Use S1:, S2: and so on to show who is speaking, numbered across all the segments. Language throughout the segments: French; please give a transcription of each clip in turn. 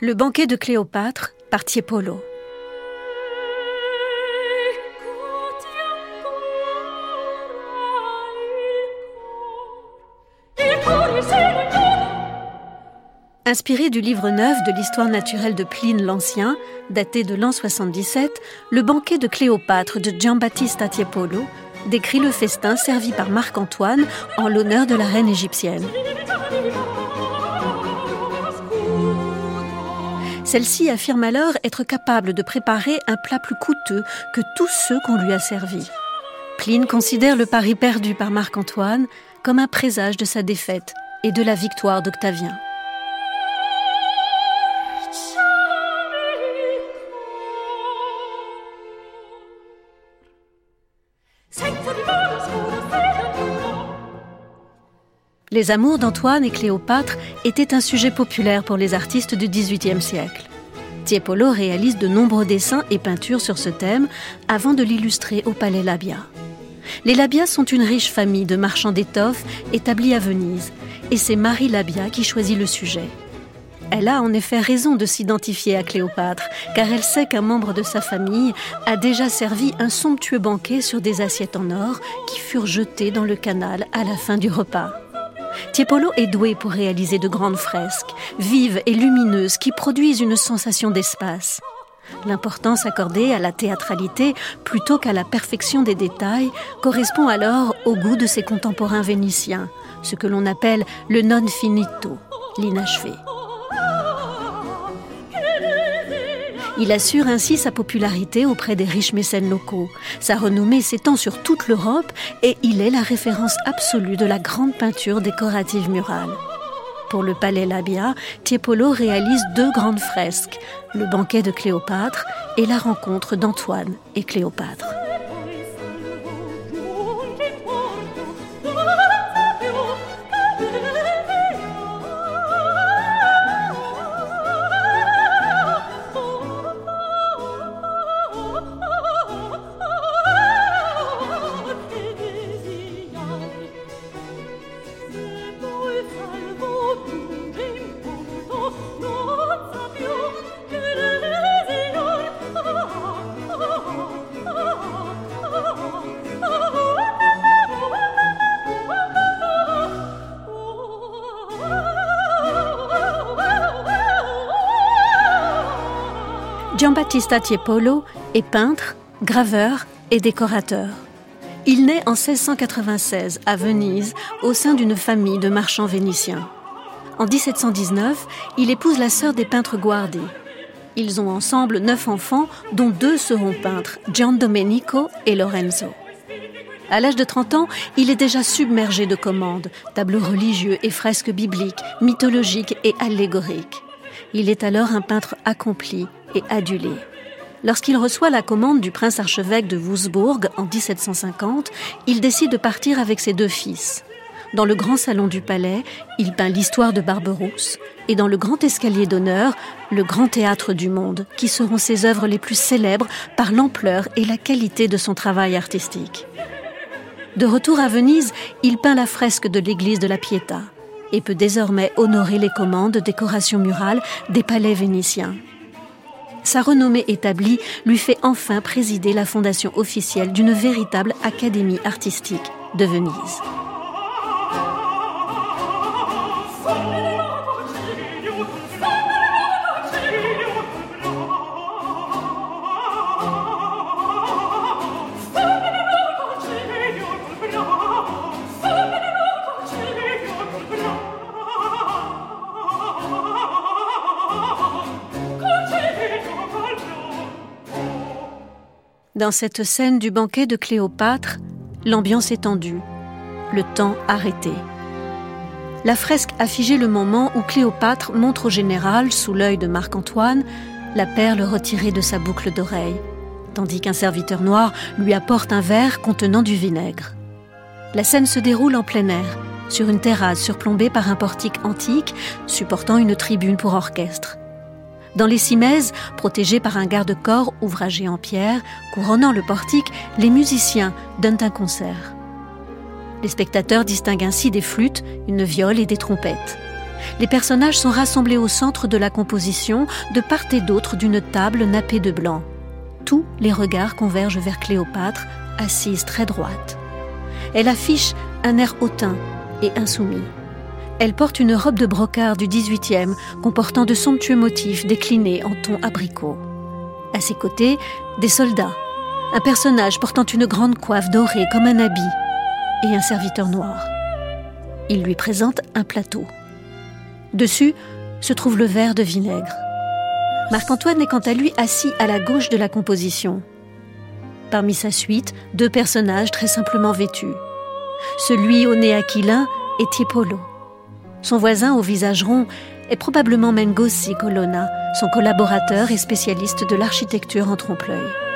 S1: Le banquet de Cléopâtre par Tiepolo. Inspiré du livre neuf de l'histoire naturelle de Pline l'Ancien, daté de l'an 77, le banquet de Cléopâtre de Giambattista Tiepolo décrit le festin servi par Marc-Antoine en l'honneur de la reine égyptienne. Celle-ci affirme alors être capable de préparer un plat plus coûteux que tous ceux qu'on lui a servis. Pline considère le pari perdu par Marc-Antoine comme un présage de sa défaite et de la victoire d'Octavien. Les amours d'Antoine et Cléopâtre étaient un sujet populaire pour les artistes du XVIIIe siècle. Tiepolo réalise de nombreux dessins et peintures sur ce thème avant de l'illustrer au Palais Labia. Les Labia sont une riche famille de marchands d'étoffes établis à Venise, et c'est Marie Labia qui choisit le sujet. Elle a en effet raison de s'identifier à Cléopâtre, car elle sait qu'un membre de sa famille a déjà servi un somptueux banquet sur des assiettes en or qui furent jetées dans le canal à la fin du repas. Tiepolo est doué pour réaliser de grandes fresques, vives et lumineuses, qui produisent une sensation d'espace. L'importance accordée à la théâtralité plutôt qu'à la perfection des détails correspond alors au goût de ses contemporains vénitiens, ce que l'on appelle le non finito, l'inachevé. Il assure ainsi sa popularité auprès des riches mécènes locaux. Sa renommée s'étend sur toute l'Europe et il est la référence absolue de la grande peinture décorative murale. Pour le palais Labia, Tiepolo réalise deux grandes fresques, le banquet de Cléopâtre et la rencontre d'Antoine et Cléopâtre. Giambattista Tiepolo est peintre, graveur et décorateur. Il naît en 1696 à Venise au sein d'une famille de marchands vénitiens. En 1719, il épouse la sœur des peintres Guardi. Ils ont ensemble neuf enfants, dont deux seront peintres, Gian Domenico et Lorenzo. À l'âge de 30 ans, il est déjà submergé de commandes, tableaux religieux et fresques bibliques, mythologiques et allégoriques. Il est alors un peintre accompli et adulé. Lorsqu'il reçoit la commande du prince archevêque de Wurzbourg en 1750, il décide de partir avec ses deux fils. Dans le grand salon du palais, il peint l'histoire de Barberousse et dans le grand escalier d'honneur, le grand théâtre du monde, qui seront ses œuvres les plus célèbres par l'ampleur et la qualité de son travail artistique. De retour à Venise, il peint la fresque de l'église de la Pietà et peut désormais honorer les commandes de décoration murale des palais vénitiens. Sa renommée établie lui fait enfin présider la fondation officielle d'une véritable académie artistique de Venise. Dans cette scène du banquet de Cléopâtre, l'ambiance est tendue, le temps arrêté. La fresque a le moment où Cléopâtre montre au général, sous l'œil de Marc-Antoine, la perle retirée de sa boucle d'oreille, tandis qu'un serviteur noir lui apporte un verre contenant du vinaigre. La scène se déroule en plein air, sur une terrasse surplombée par un portique antique supportant une tribune pour orchestre. Dans les cimaises, protégés par un garde-corps ouvragé en pierre, couronnant le portique, les musiciens donnent un concert. Les spectateurs distinguent ainsi des flûtes, une viole et des trompettes. Les personnages sont rassemblés au centre de la composition, de part et d'autre d'une table nappée de blanc. Tous les regards convergent vers Cléopâtre, assise très droite. Elle affiche un air hautain et insoumis. Elle porte une robe de brocart du XVIIIe comportant de somptueux motifs déclinés en ton abricot. À ses côtés, des soldats, un personnage portant une grande coiffe dorée comme un habit et un serviteur noir. Il lui présente un plateau. Dessus se trouve le verre de vinaigre. Marc-Antoine est quant à lui assis à la gauche de la composition. Parmi sa suite, deux personnages très simplement vêtus. Celui au nez aquilin est Tiepolo. Son voisin au visage rond est probablement Mengozzi Colonna, son collaborateur et spécialiste de l'architecture en trompe-l'œil.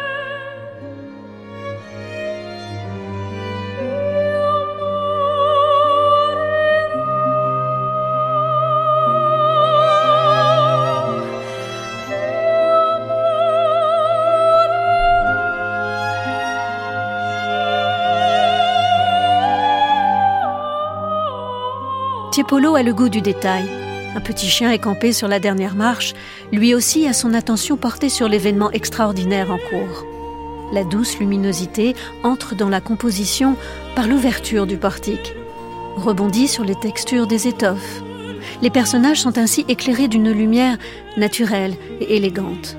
S1: Tiepolo a le goût du détail. Un petit chien est campé sur la dernière marche, lui aussi a son attention portée sur l'événement extraordinaire en cours. La douce luminosité entre dans la composition par l'ouverture du portique, rebondit sur les textures des étoffes. Les personnages sont ainsi éclairés d'une lumière naturelle et élégante.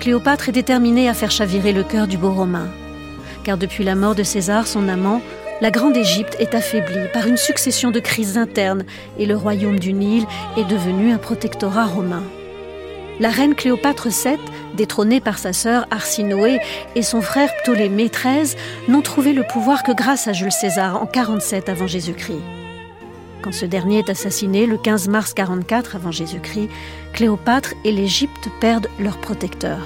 S1: Cléopâtre est déterminée à faire chavirer le cœur du beau Romain, car depuis la mort de César, son amant, la Grande Égypte est affaiblie par une succession de crises internes et le royaume du Nil est devenu un protectorat romain. La reine Cléopâtre VII, détrônée par sa sœur Arsinoé et son frère Ptolémée XIII, n'ont trouvé le pouvoir que grâce à Jules César en 47 avant Jésus-Christ. Quand ce dernier est assassiné le 15 mars 44 avant Jésus-Christ, Cléopâtre et l'Égypte perdent leur protecteur.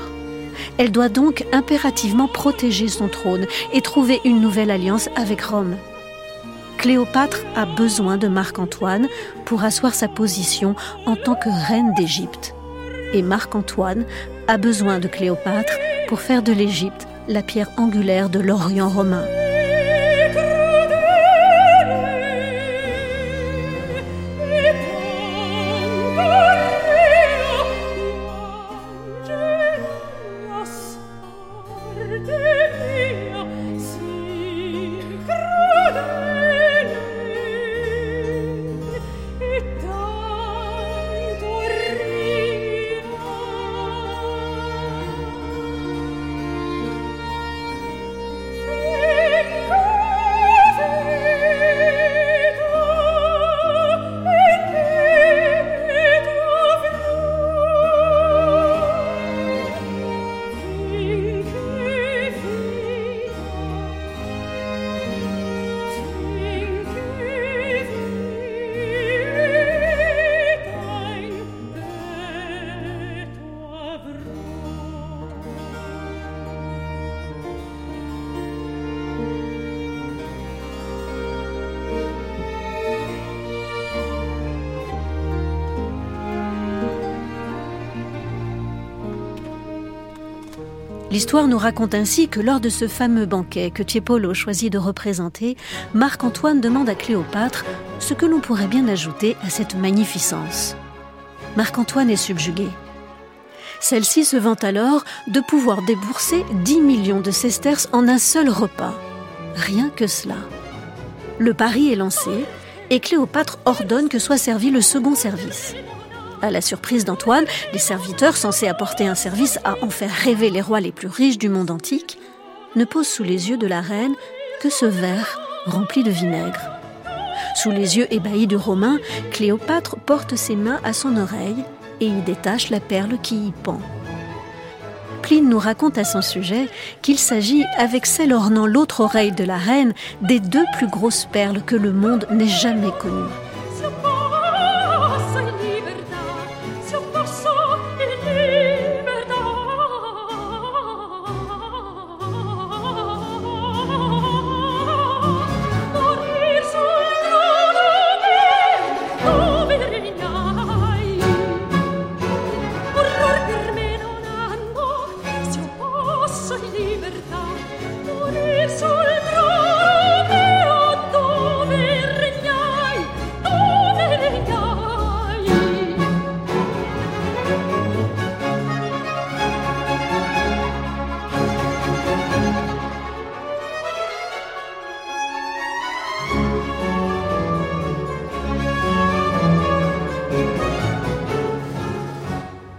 S1: Elle doit donc impérativement protéger son trône et trouver une nouvelle alliance avec Rome. Cléopâtre a besoin de Marc-Antoine pour asseoir sa position en tant que reine d'Égypte. Et Marc-Antoine a besoin de Cléopâtre pour faire de l'Égypte la pierre angulaire de l'Orient romain. L'histoire nous raconte ainsi que lors de ce fameux banquet que Tiepolo choisit de représenter, Marc-Antoine demande à Cléopâtre ce que l'on pourrait bien ajouter à cette magnificence. Marc-Antoine est subjugué. Celle-ci se vante alors de pouvoir débourser 10 millions de sesterces en un seul repas. Rien que cela. Le pari est lancé et Cléopâtre ordonne que soit servi le second service. À la surprise d'Antoine, les serviteurs censés apporter un service à en faire rêver les rois les plus riches du monde antique ne posent sous les yeux de la reine que ce verre rempli de vinaigre. Sous les yeux ébahis du Romain, Cléopâtre porte ses mains à son oreille et y détache la perle qui y pend. Pline nous raconte à son sujet qu'il s'agit, avec celle ornant l'autre oreille de la reine, des deux plus grosses perles que le monde n'ait jamais connues.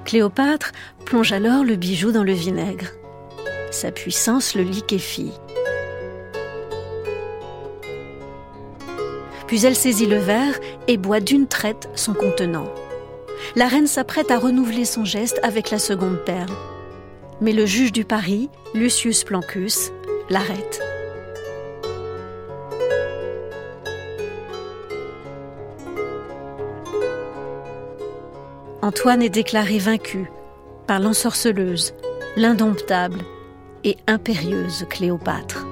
S1: Cléopâtre plonge alors le bijou dans le vinaigre. Sa puissance le liquéfie. Puis elle saisit le verre et boit d'une traite son contenant. La reine s'apprête à renouveler son geste avec la seconde perle. Mais le juge du Paris, Lucius Plancus, l'arrête. Antoine est déclaré vaincu par l'ensorceleuse, l'indomptable et impérieuse Cléopâtre.